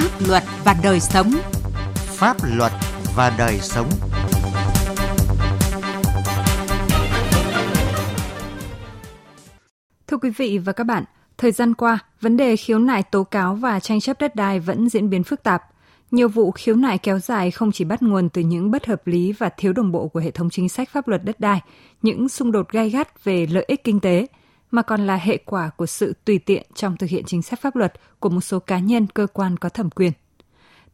Pháp luật và đời sống. Pháp luật và đời sống. Thưa quý vị và các bạn, thời gian qua, vấn đề khiếu nại tố cáo và tranh chấp đất đai vẫn diễn biến phức tạp. Nhiều vụ khiếu nại kéo dài không chỉ bắt nguồn từ những bất hợp lý và thiếu đồng bộ của hệ thống chính sách pháp luật đất đai, những xung đột gay gắt về lợi ích kinh tế, mà còn là hệ quả của sự tùy tiện trong thực hiện chính sách pháp luật của một số cá nhân, cơ quan có thẩm quyền.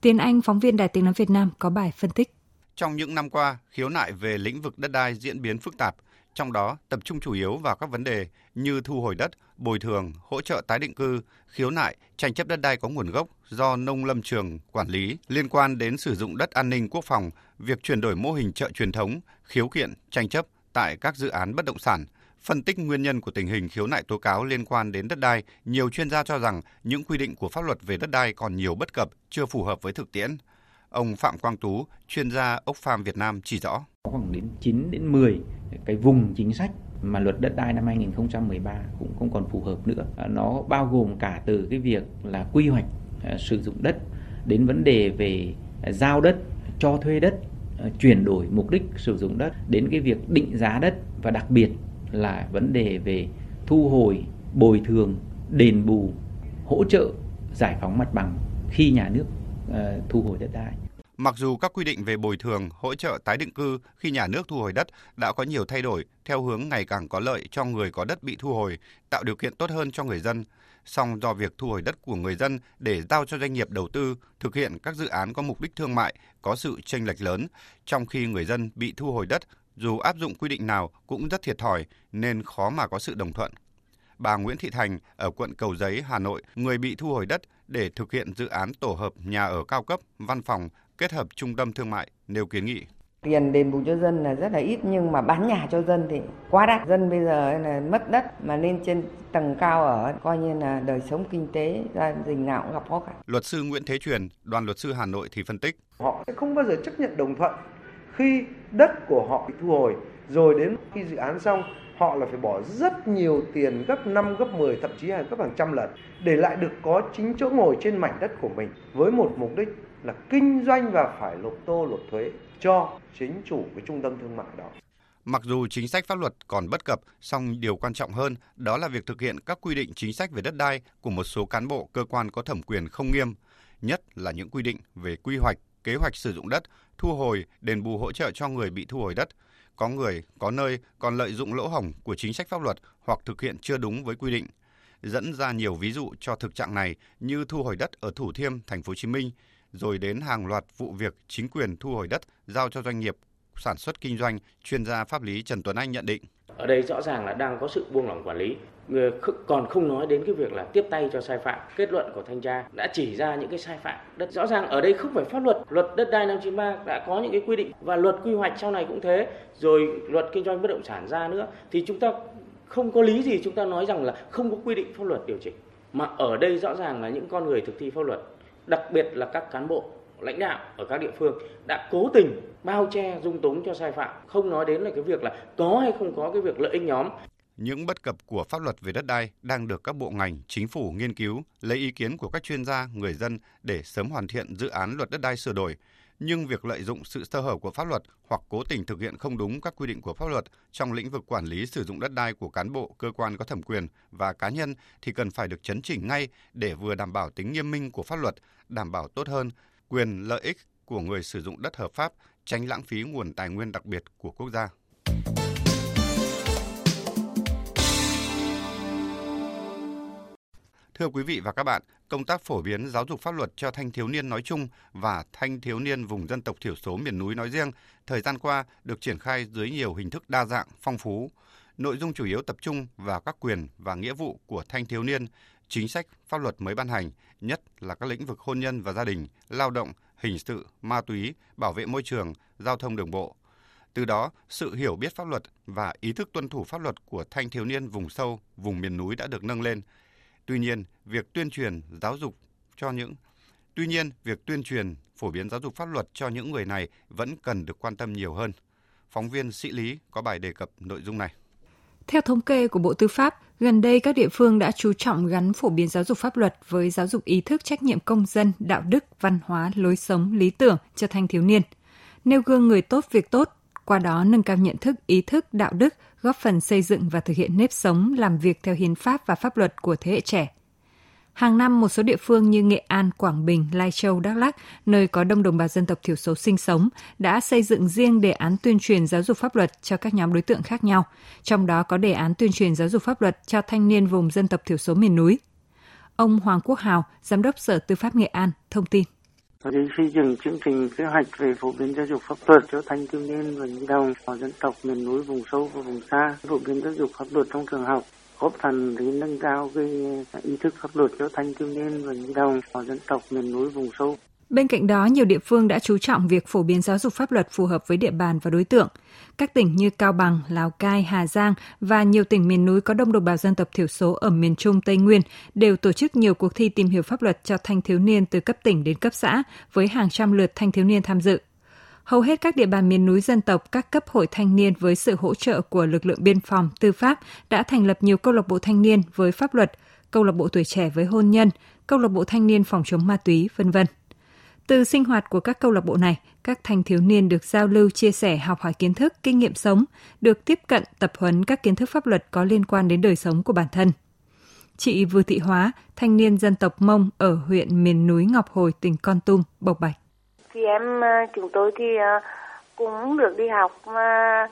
Tiến Anh, phóng viên Đài Tiếng Nói Việt Nam có bài phân tích. Trong những năm qua, khiếu nại về lĩnh vực đất đai diễn biến phức tạp, trong đó tập trung chủ yếu vào các vấn đề như thu hồi đất, bồi thường, hỗ trợ tái định cư, khiếu nại, tranh chấp đất đai có nguồn gốc do nông lâm trường quản lý liên quan đến sử dụng đất an ninh quốc phòng, việc chuyển đổi mô hình chợ truyền thống, khiếu kiện, tranh chấp tại các dự án bất động sản. Phân tích nguyên nhân của tình hình khiếu nại tố cáo liên quan đến đất đai, nhiều chuyên gia cho rằng những quy định của pháp luật về đất đai còn nhiều bất cập, chưa phù hợp với thực tiễn. Ông Phạm Quang Tú, chuyên gia ốc farm Việt Nam chỉ rõ. Khoảng đến 9 đến 10 cái vùng chính sách mà luật đất đai năm 2013 cũng không còn phù hợp nữa. À, nó bao gồm cả từ cái việc là quy hoạch à, sử dụng đất đến vấn đề về à, giao đất, cho thuê đất, chuyển đổi mục đích sử dụng đất đến cái việc định giá đất và đặc biệt là vấn đề về thu hồi, bồi thường, đền bù, hỗ trợ giải phóng mặt bằng khi nhà nước uh, thu hồi đất đai. Mặc dù các quy định về bồi thường, hỗ trợ tái định cư khi nhà nước thu hồi đất đã có nhiều thay đổi theo hướng ngày càng có lợi cho người có đất bị thu hồi, tạo điều kiện tốt hơn cho người dân, song do việc thu hồi đất của người dân để giao cho doanh nghiệp đầu tư thực hiện các dự án có mục đích thương mại có sự chênh lệch lớn, trong khi người dân bị thu hồi đất dù áp dụng quy định nào cũng rất thiệt thòi nên khó mà có sự đồng thuận. Bà Nguyễn Thị Thành ở quận Cầu Giấy, Hà Nội, người bị thu hồi đất để thực hiện dự án tổ hợp nhà ở cao cấp, văn phòng kết hợp trung tâm thương mại nêu kiến nghị. Tiền đền bù cho dân là rất là ít nhưng mà bán nhà cho dân thì quá đắt. Dân bây giờ là mất đất mà lên trên tầng cao ở coi như là đời sống kinh tế gia đình nào cũng gặp khó khăn. Luật sư Nguyễn Thế Truyền, đoàn luật sư Hà Nội thì phân tích. Họ sẽ không bao giờ chấp nhận đồng thuận khi đất của họ bị thu hồi rồi đến khi dự án xong họ là phải bỏ rất nhiều tiền gấp 5, gấp 10, thậm chí là gấp hàng trăm lần để lại được có chính chỗ ngồi trên mảnh đất của mình với một mục đích là kinh doanh và phải nộp tô nộp thuế cho chính chủ cái trung tâm thương mại đó. Mặc dù chính sách pháp luật còn bất cập, song điều quan trọng hơn đó là việc thực hiện các quy định chính sách về đất đai của một số cán bộ cơ quan có thẩm quyền không nghiêm, nhất là những quy định về quy hoạch, kế hoạch sử dụng đất, thu hồi, đền bù hỗ trợ cho người bị thu hồi đất. Có người, có nơi còn lợi dụng lỗ hổng của chính sách pháp luật hoặc thực hiện chưa đúng với quy định. Dẫn ra nhiều ví dụ cho thực trạng này như thu hồi đất ở Thủ Thiêm, thành phố Hồ Chí Minh, rồi đến hàng loạt vụ việc chính quyền thu hồi đất giao cho doanh nghiệp sản xuất kinh doanh, chuyên gia pháp lý Trần Tuấn Anh nhận định. Ở đây rõ ràng là đang có sự buông lỏng quản lý, ờ, còn không nói đến cái việc là tiếp tay cho sai phạm. Kết luận của thanh tra đã chỉ ra những cái sai phạm. Đất rõ ràng ở đây không phải pháp luật, luật đất đai năm 93 đã có những cái quy định và luật quy hoạch sau này cũng thế, rồi luật kinh doanh bất động sản ra nữa thì chúng ta không có lý gì chúng ta nói rằng là không có quy định pháp luật điều chỉnh. Mà ở đây rõ ràng là những con người thực thi pháp luật đặc biệt là các cán bộ lãnh đạo ở các địa phương đã cố tình bao che dung túng cho sai phạm. Không nói đến là cái việc là có hay không có cái việc lợi ích nhóm. Những bất cập của pháp luật về đất đai đang được các bộ ngành, chính phủ nghiên cứu, lấy ý kiến của các chuyên gia, người dân để sớm hoàn thiện dự án luật đất đai sửa đổi, nhưng việc lợi dụng sự sơ hở của pháp luật hoặc cố tình thực hiện không đúng các quy định của pháp luật trong lĩnh vực quản lý sử dụng đất đai của cán bộ, cơ quan có thẩm quyền và cá nhân thì cần phải được chấn chỉnh ngay để vừa đảm bảo tính nghiêm minh của pháp luật, đảm bảo tốt hơn quyền lợi ích của người sử dụng đất hợp pháp, tránh lãng phí nguồn tài nguyên đặc biệt của quốc gia. Thưa quý vị và các bạn, công tác phổ biến giáo dục pháp luật cho thanh thiếu niên nói chung và thanh thiếu niên vùng dân tộc thiểu số miền núi nói riêng thời gian qua được triển khai dưới nhiều hình thức đa dạng, phong phú. Nội dung chủ yếu tập trung vào các quyền và nghĩa vụ của thanh thiếu niên, chính sách pháp luật mới ban hành, nhất là các lĩnh vực hôn nhân và gia đình, lao động, hình sự, ma túy, bảo vệ môi trường, giao thông đường bộ. Từ đó, sự hiểu biết pháp luật và ý thức tuân thủ pháp luật của thanh thiếu niên vùng sâu, vùng miền núi đã được nâng lên – Tuy nhiên, việc tuyên truyền giáo dục cho những Tuy nhiên, việc tuyên truyền phổ biến giáo dục pháp luật cho những người này vẫn cần được quan tâm nhiều hơn. Phóng viên Sĩ Lý có bài đề cập nội dung này. Theo thống kê của Bộ Tư pháp, gần đây các địa phương đã chú trọng gắn phổ biến giáo dục pháp luật với giáo dục ý thức trách nhiệm công dân, đạo đức, văn hóa, lối sống, lý tưởng cho thanh thiếu niên. Nêu gương người tốt việc tốt, qua đó nâng cao nhận thức, ý thức, đạo đức, góp phần xây dựng và thực hiện nếp sống, làm việc theo hiến pháp và pháp luật của thế hệ trẻ. Hàng năm, một số địa phương như Nghệ An, Quảng Bình, Lai Châu, Đắk Lắk, nơi có đông đồng bào dân tộc thiểu số sinh sống, đã xây dựng riêng đề án tuyên truyền giáo dục pháp luật cho các nhóm đối tượng khác nhau. Trong đó có đề án tuyên truyền giáo dục pháp luật cho thanh niên vùng dân tộc thiểu số miền núi. Ông Hoàng Quốc Hào, Giám đốc Sở Tư pháp Nghệ An, thông tin. Đến xây dựng chương trình kế hoạch về phổ biến giáo dục pháp luật cho thanh thiếu niên và nhi đồng ở dân tộc miền núi, vùng sâu và vùng xa, phổ biến giáo dục pháp luật trong trường học góp phần để nâng cao cái ý thức pháp luật cho thanh thiếu niên và nhi đồng ở dân tộc miền núi vùng sâu. Bên cạnh đó, nhiều địa phương đã chú trọng việc phổ biến giáo dục pháp luật phù hợp với địa bàn và đối tượng. Các tỉnh như Cao Bằng, Lào Cai, Hà Giang và nhiều tỉnh miền núi có đông đồng bào dân tộc thiểu số ở miền Trung Tây Nguyên đều tổ chức nhiều cuộc thi tìm hiểu pháp luật cho thanh thiếu niên từ cấp tỉnh đến cấp xã với hàng trăm lượt thanh thiếu niên tham dự hầu hết các địa bàn miền núi dân tộc, các cấp hội thanh niên với sự hỗ trợ của lực lượng biên phòng, tư pháp đã thành lập nhiều câu lạc bộ thanh niên với pháp luật, câu lạc bộ tuổi trẻ với hôn nhân, câu lạc bộ thanh niên phòng chống ma túy, vân vân. Từ sinh hoạt của các câu lạc bộ này, các thanh thiếu niên được giao lưu, chia sẻ, học hỏi kiến thức, kinh nghiệm sống, được tiếp cận, tập huấn các kiến thức pháp luật có liên quan đến đời sống của bản thân. Chị Vừa Thị Hóa, thanh niên dân tộc Mông ở huyện miền núi Ngọc Hồi, tỉnh Con Tum, bộc bạch thì em ờ, chúng tôi thì ờ, cũng được đi học, mà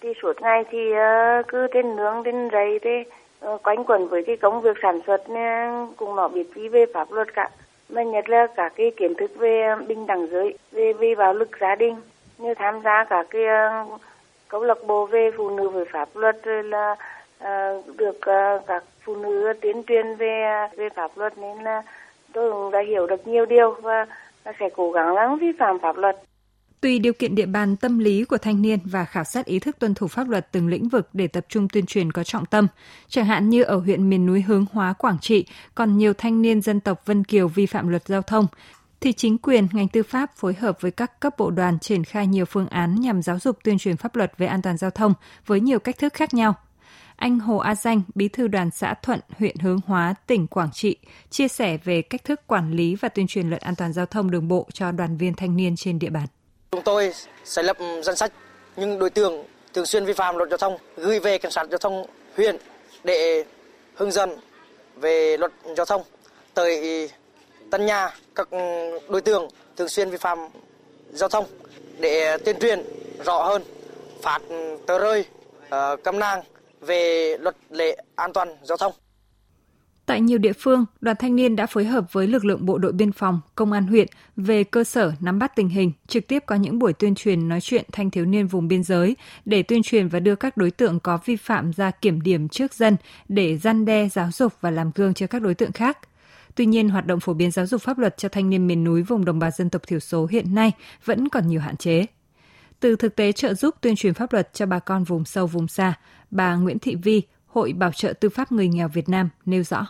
thì suốt ngày thì ờ, cứ trên nướng trên rầy thế quanh quẩn với cái công việc sản xuất cũng nó biết gì về pháp luật cả. Mà nhất là cả cái kiến thức về bình đẳng giới, về về bạo lực gia đình, như tham gia cả cái câu lạc bộ về phụ nữ về pháp luật, rồi là được các phụ nữ tuyên truyền về về pháp luật, nên là tôi cũng đã hiểu được nhiều điều. Và và sẽ cố gắng lắng vi phạm pháp luật. Tùy điều kiện địa bàn tâm lý của thanh niên và khảo sát ý thức tuân thủ pháp luật từng lĩnh vực để tập trung tuyên truyền có trọng tâm. Chẳng hạn như ở huyện miền núi Hướng Hóa, Quảng Trị, còn nhiều thanh niên dân tộc Vân Kiều vi phạm luật giao thông, thì chính quyền, ngành tư pháp phối hợp với các cấp bộ đoàn triển khai nhiều phương án nhằm giáo dục tuyên truyền pháp luật về an toàn giao thông với nhiều cách thức khác nhau. Anh Hồ A Danh, bí thư đoàn xã Thuận, huyện Hướng Hóa, tỉnh Quảng Trị, chia sẻ về cách thức quản lý và tuyên truyền luật an toàn giao thông đường bộ cho đoàn viên thanh niên trên địa bàn. Chúng tôi sẽ lập danh sách những đối tượng thường xuyên vi phạm luật giao thông gửi về cảnh sát giao thông huyện để hướng dẫn về luật giao thông tới tân nhà các đối tượng thường xuyên vi phạm giao thông để tuyên truyền rõ hơn phạt tờ rơi ờ, cấm nang về luật lệ an toàn giao thông. Tại nhiều địa phương, đoàn thanh niên đã phối hợp với lực lượng bộ đội biên phòng, công an huyện về cơ sở nắm bắt tình hình, trực tiếp có những buổi tuyên truyền nói chuyện thanh thiếu niên vùng biên giới để tuyên truyền và đưa các đối tượng có vi phạm ra kiểm điểm trước dân để gian đe, giáo dục và làm gương cho các đối tượng khác. Tuy nhiên, hoạt động phổ biến giáo dục pháp luật cho thanh niên miền núi vùng đồng bào dân tộc thiểu số hiện nay vẫn còn nhiều hạn chế. Từ thực tế trợ giúp tuyên truyền pháp luật cho bà con vùng sâu vùng xa, bà Nguyễn Thị Vi, Hội Bảo trợ Tư pháp Người nghèo Việt Nam nêu rõ.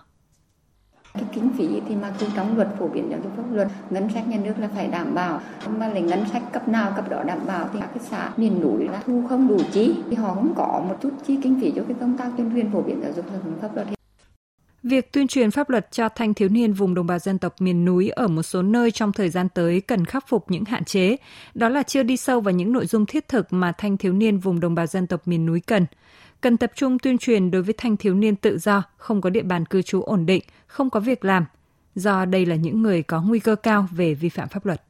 Cái kinh phí thì mặc dù trong luật phổ biến giáo dục pháp luật, ngân sách nhà nước là phải đảm bảo, mà lấy ngân sách cấp nào cấp đó đảm bảo thì các cái xã miền núi là thu không đủ chi, thì họ cũng có một chút chi kinh phí cho cái công tác tuyên truyền phổ biến giáo dục pháp luật. Việc tuyên truyền pháp luật cho thanh thiếu niên vùng đồng bào dân tộc miền núi ở một số nơi trong thời gian tới cần khắc phục những hạn chế, đó là chưa đi sâu vào những nội dung thiết thực mà thanh thiếu niên vùng đồng bào dân tộc miền núi cần. Cần tập trung tuyên truyền đối với thanh thiếu niên tự do, không có địa bàn cư trú ổn định, không có việc làm, do đây là những người có nguy cơ cao về vi phạm pháp luật.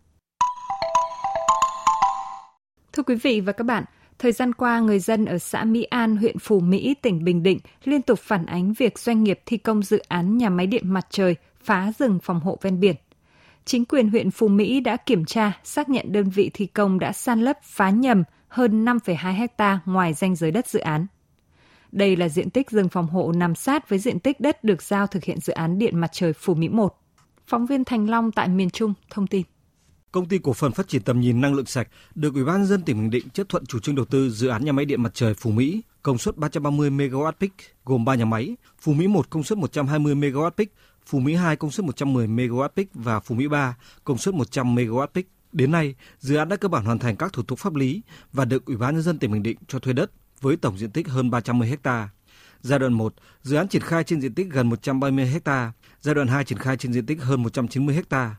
Thưa quý vị và các bạn, Thời gian qua, người dân ở xã Mỹ An, huyện Phù Mỹ, tỉnh Bình Định liên tục phản ánh việc doanh nghiệp thi công dự án nhà máy điện mặt trời phá rừng phòng hộ ven biển. Chính quyền huyện Phù Mỹ đã kiểm tra, xác nhận đơn vị thi công đã san lấp phá nhầm hơn 5,2 hecta ngoài danh giới đất dự án. Đây là diện tích rừng phòng hộ nằm sát với diện tích đất được giao thực hiện dự án điện mặt trời Phù Mỹ 1. Phóng viên Thành Long tại miền Trung thông tin. Công ty cổ phần phát triển tầm nhìn năng lượng sạch được Ủy ban dân tỉnh Bình Định chấp thuận chủ trương đầu tư dự án nhà máy điện mặt trời Phú Mỹ công suất 330 MWp gồm 3 nhà máy, Phú Mỹ 1 công suất 120 MWp, Phú Mỹ 2 công suất 110 MWp và Phú Mỹ 3 công suất 100 MWp. Đến nay, dự án đã cơ bản hoàn thành các thủ tục pháp lý và được Ủy ban nhân dân tỉnh Bình Định cho thuê đất với tổng diện tích hơn 310 ha. Giai đoạn 1, dự án triển khai trên diện tích gần 130 ha, giai đoạn 2 triển khai trên diện tích hơn 190 ha.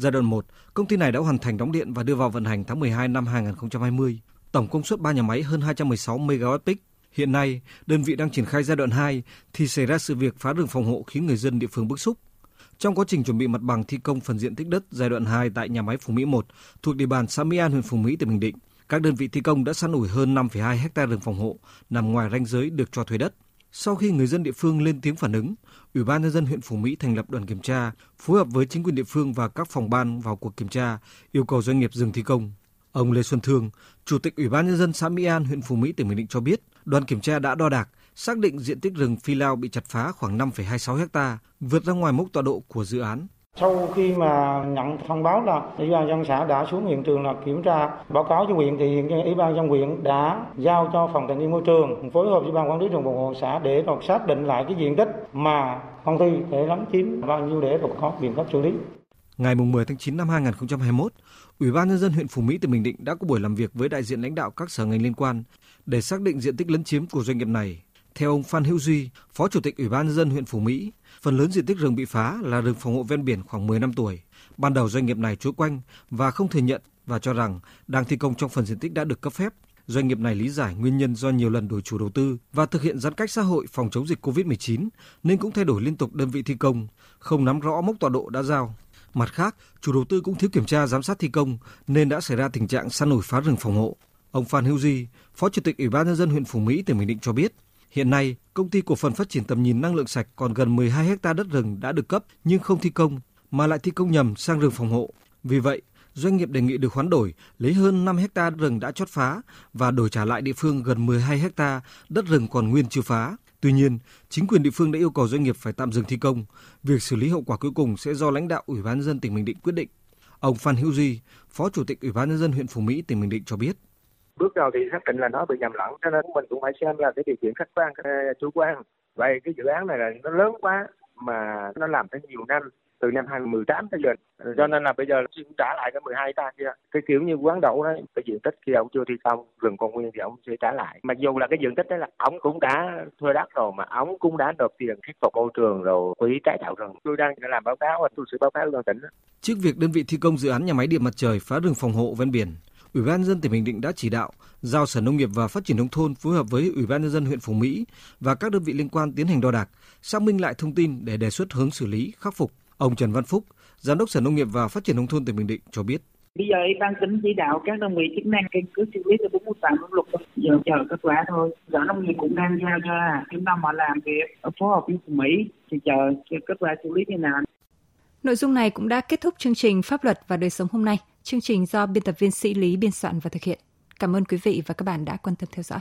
Giai đoạn 1, công ty này đã hoàn thành đóng điện và đưa vào vận hành tháng 12 năm 2020. Tổng công suất 3 nhà máy hơn 216 MWp. Hiện nay, đơn vị đang triển khai giai đoạn 2 thì xảy ra sự việc phá rừng phòng hộ khiến người dân địa phương bức xúc. Trong quá trình chuẩn bị mặt bằng thi công phần diện tích đất giai đoạn 2 tại nhà máy Phú Mỹ 1 thuộc địa bàn xã Mỹ An, huyện Phú Mỹ, tỉnh Bình Định, các đơn vị thi công đã săn ủi hơn 5,2 hecta rừng phòng hộ nằm ngoài ranh giới được cho thuê đất. Sau khi người dân địa phương lên tiếng phản ứng, Ủy ban nhân dân huyện Phú Mỹ thành lập đoàn kiểm tra, phối hợp với chính quyền địa phương và các phòng ban vào cuộc kiểm tra, yêu cầu doanh nghiệp dừng thi công. Ông Lê Xuân Thương, Chủ tịch Ủy ban nhân dân xã Mỹ An, huyện Phú Mỹ, tỉnh Bình Định cho biết, đoàn kiểm tra đã đo đạc, xác định diện tích rừng phi lao bị chặt phá khoảng 5,26 ha, vượt ra ngoài mốc tọa độ của dự án. Sau khi mà nhận thông báo là Ủy ban dân xã đã xuống hiện trường là kiểm tra báo cáo cho huyện thì hiện Ủy ban dân huyện đã giao cho phòng tài nguyên môi trường phối hợp với ban quản lý rừng phòng hộ xã để còn xác định lại cái diện tích mà công ty để lấn chiếm bao nhiêu để rồi có biện pháp xử lý. Ngày 10 tháng 9 năm 2021, Ủy ban nhân dân huyện Phú Mỹ tỉnh Bình Định đã có buổi làm việc với đại diện lãnh đạo các sở ngành liên quan để xác định diện tích lấn chiếm của doanh nghiệp này. Theo ông Phan Hữu Duy, Phó Chủ tịch Ủy ban nhân dân huyện Phú Mỹ, phần lớn diện tích rừng bị phá là rừng phòng hộ ven biển khoảng 10 năm tuổi. Ban đầu doanh nghiệp này chối quanh và không thừa nhận và cho rằng đang thi công trong phần diện tích đã được cấp phép. Doanh nghiệp này lý giải nguyên nhân do nhiều lần đổi chủ đầu tư và thực hiện giãn cách xã hội phòng chống dịch COVID-19 nên cũng thay đổi liên tục đơn vị thi công, không nắm rõ mốc tọa độ đã giao. Mặt khác, chủ đầu tư cũng thiếu kiểm tra giám sát thi công nên đã xảy ra tình trạng săn ủi phá rừng phòng hộ. Ông Phan Hữu Duy, Phó Chủ tịch Ủy ban nhân dân huyện Phú Mỹ tỉnh Bình Định cho biết, hiện nay công ty cổ phần phát triển tầm nhìn năng lượng sạch còn gần 12 hecta đất rừng đã được cấp nhưng không thi công mà lại thi công nhầm sang rừng phòng hộ. Vì vậy, doanh nghiệp đề nghị được hoán đổi lấy hơn 5 hecta rừng đã chót phá và đổi trả lại địa phương gần 12 hecta đất rừng còn nguyên chưa phá. Tuy nhiên, chính quyền địa phương đã yêu cầu doanh nghiệp phải tạm dừng thi công. Việc xử lý hậu quả cuối cùng sẽ do lãnh đạo Ủy ban nhân dân tỉnh Bình Định quyết định. Ông Phan Hữu Duy, Phó Chủ tịch Ủy ban nhân dân huyện Phú Mỹ tỉnh Bình Định cho biết. Bước đầu thì xác định là nó bị nhầm lẫn, cho nên mình cũng phải xem là cái điều kiện khách quan, chủ quan. Vậy cái dự án này là nó lớn quá mà nó làm tới nhiều năm từ năm 2018 tới giờ. Cho nên là bây giờ cũng trả lại cái 12 ta kia. Cái kiểu như quán đậu đó cái diện tích kia ông chưa thi công rừng còn nguyên thì ông sẽ trả lại. Mặc dù là cái diện tích đó là ông cũng đã thuê đất rồi mà ông cũng đã nộp tiền khắc phục môi trường rồi quỹ trái đạo rừng. Tôi đang làm báo cáo và tôi sẽ báo cáo ban tỉnh trước việc đơn vị thi công dự án nhà máy điện mặt trời phá rừng phòng hộ ven biển Ủy ban nhân dân tỉnh Bình Định đã chỉ đạo giao Sở Nông nghiệp và Phát triển nông thôn phối hợp với Ủy ban nhân dân huyện Phú Mỹ và các đơn vị liên quan tiến hành đo đạc, xác minh lại thông tin để đề xuất hướng xử lý, khắc phục. Ông Trần Văn Phúc, Giám đốc Sở Nông nghiệp và Phát triển nông thôn tỉnh Bình Định cho biết. Bây giờ ban tỉnh chỉ đạo các đơn vị chức năng căn cứ xử lý theo 48 luật giờ chờ kết quả thôi. Sở nông nghiệp cũng đang giao cho trung tâm họ làm việc phối hợp với Phú Mỹ thì chờ kết quả xử lý thế nào. Nội dung này cũng đã kết thúc chương trình Pháp luật và đời sống hôm nay. Chương trình do biên tập viên Sĩ Lý biên soạn và thực hiện. Cảm ơn quý vị và các bạn đã quan tâm theo dõi.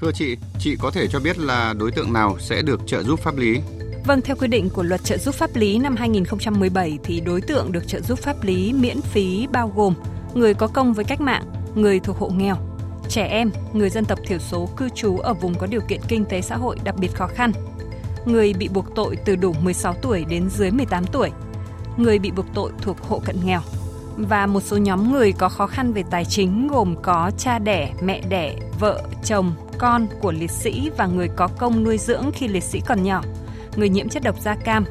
Thưa chị, chị có thể cho biết là đối tượng nào sẽ được trợ giúp pháp lý? Vâng, theo quy định của Luật trợ giúp pháp lý năm 2017 thì đối tượng được trợ giúp pháp lý miễn phí bao gồm người có công với cách mạng, người thuộc hộ nghèo, trẻ em, người dân tộc thiểu số cư trú ở vùng có điều kiện kinh tế xã hội đặc biệt khó khăn, người bị buộc tội từ đủ 16 tuổi đến dưới 18 tuổi, người bị buộc tội thuộc hộ cận nghèo và một số nhóm người có khó khăn về tài chính gồm có cha đẻ, mẹ đẻ, vợ, chồng, con của liệt sĩ và người có công nuôi dưỡng khi liệt sĩ còn nhỏ, người nhiễm chất độc da cam,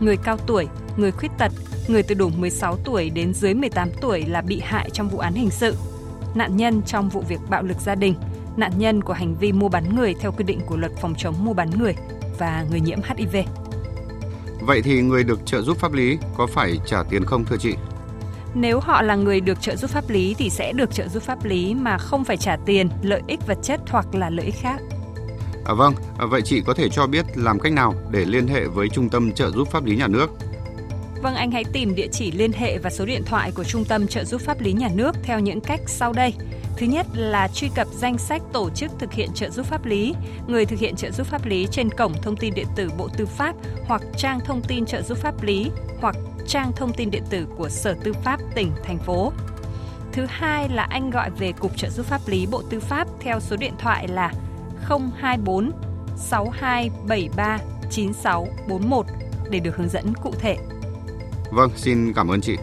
người cao tuổi, người khuyết tật, người từ đủ 16 tuổi đến dưới 18 tuổi là bị hại trong vụ án hình sự, nạn nhân trong vụ việc bạo lực gia đình, nạn nhân của hành vi mua bán người theo quy định của luật phòng chống mua bán người và người nhiễm HIV. Vậy thì người được trợ giúp pháp lý có phải trả tiền không thưa chị? Nếu họ là người được trợ giúp pháp lý thì sẽ được trợ giúp pháp lý mà không phải trả tiền, lợi ích vật chất hoặc là lợi ích khác. À, vâng, à, vậy chị có thể cho biết làm cách nào để liên hệ với Trung tâm trợ giúp pháp lý nhà nước? Vâng, anh hãy tìm địa chỉ liên hệ và số điện thoại của Trung tâm trợ giúp pháp lý nhà nước theo những cách sau đây. Thứ nhất là truy cập danh sách tổ chức thực hiện trợ giúp pháp lý, người thực hiện trợ giúp pháp lý trên cổng thông tin điện tử Bộ Tư pháp hoặc trang thông tin trợ giúp pháp lý hoặc trang thông tin điện tử của Sở Tư pháp tỉnh, thành phố. Thứ hai là anh gọi về Cục trợ giúp pháp lý Bộ Tư pháp theo số điện thoại là 024 6273 9641 để được hướng dẫn cụ thể. Vâng, xin cảm ơn chị.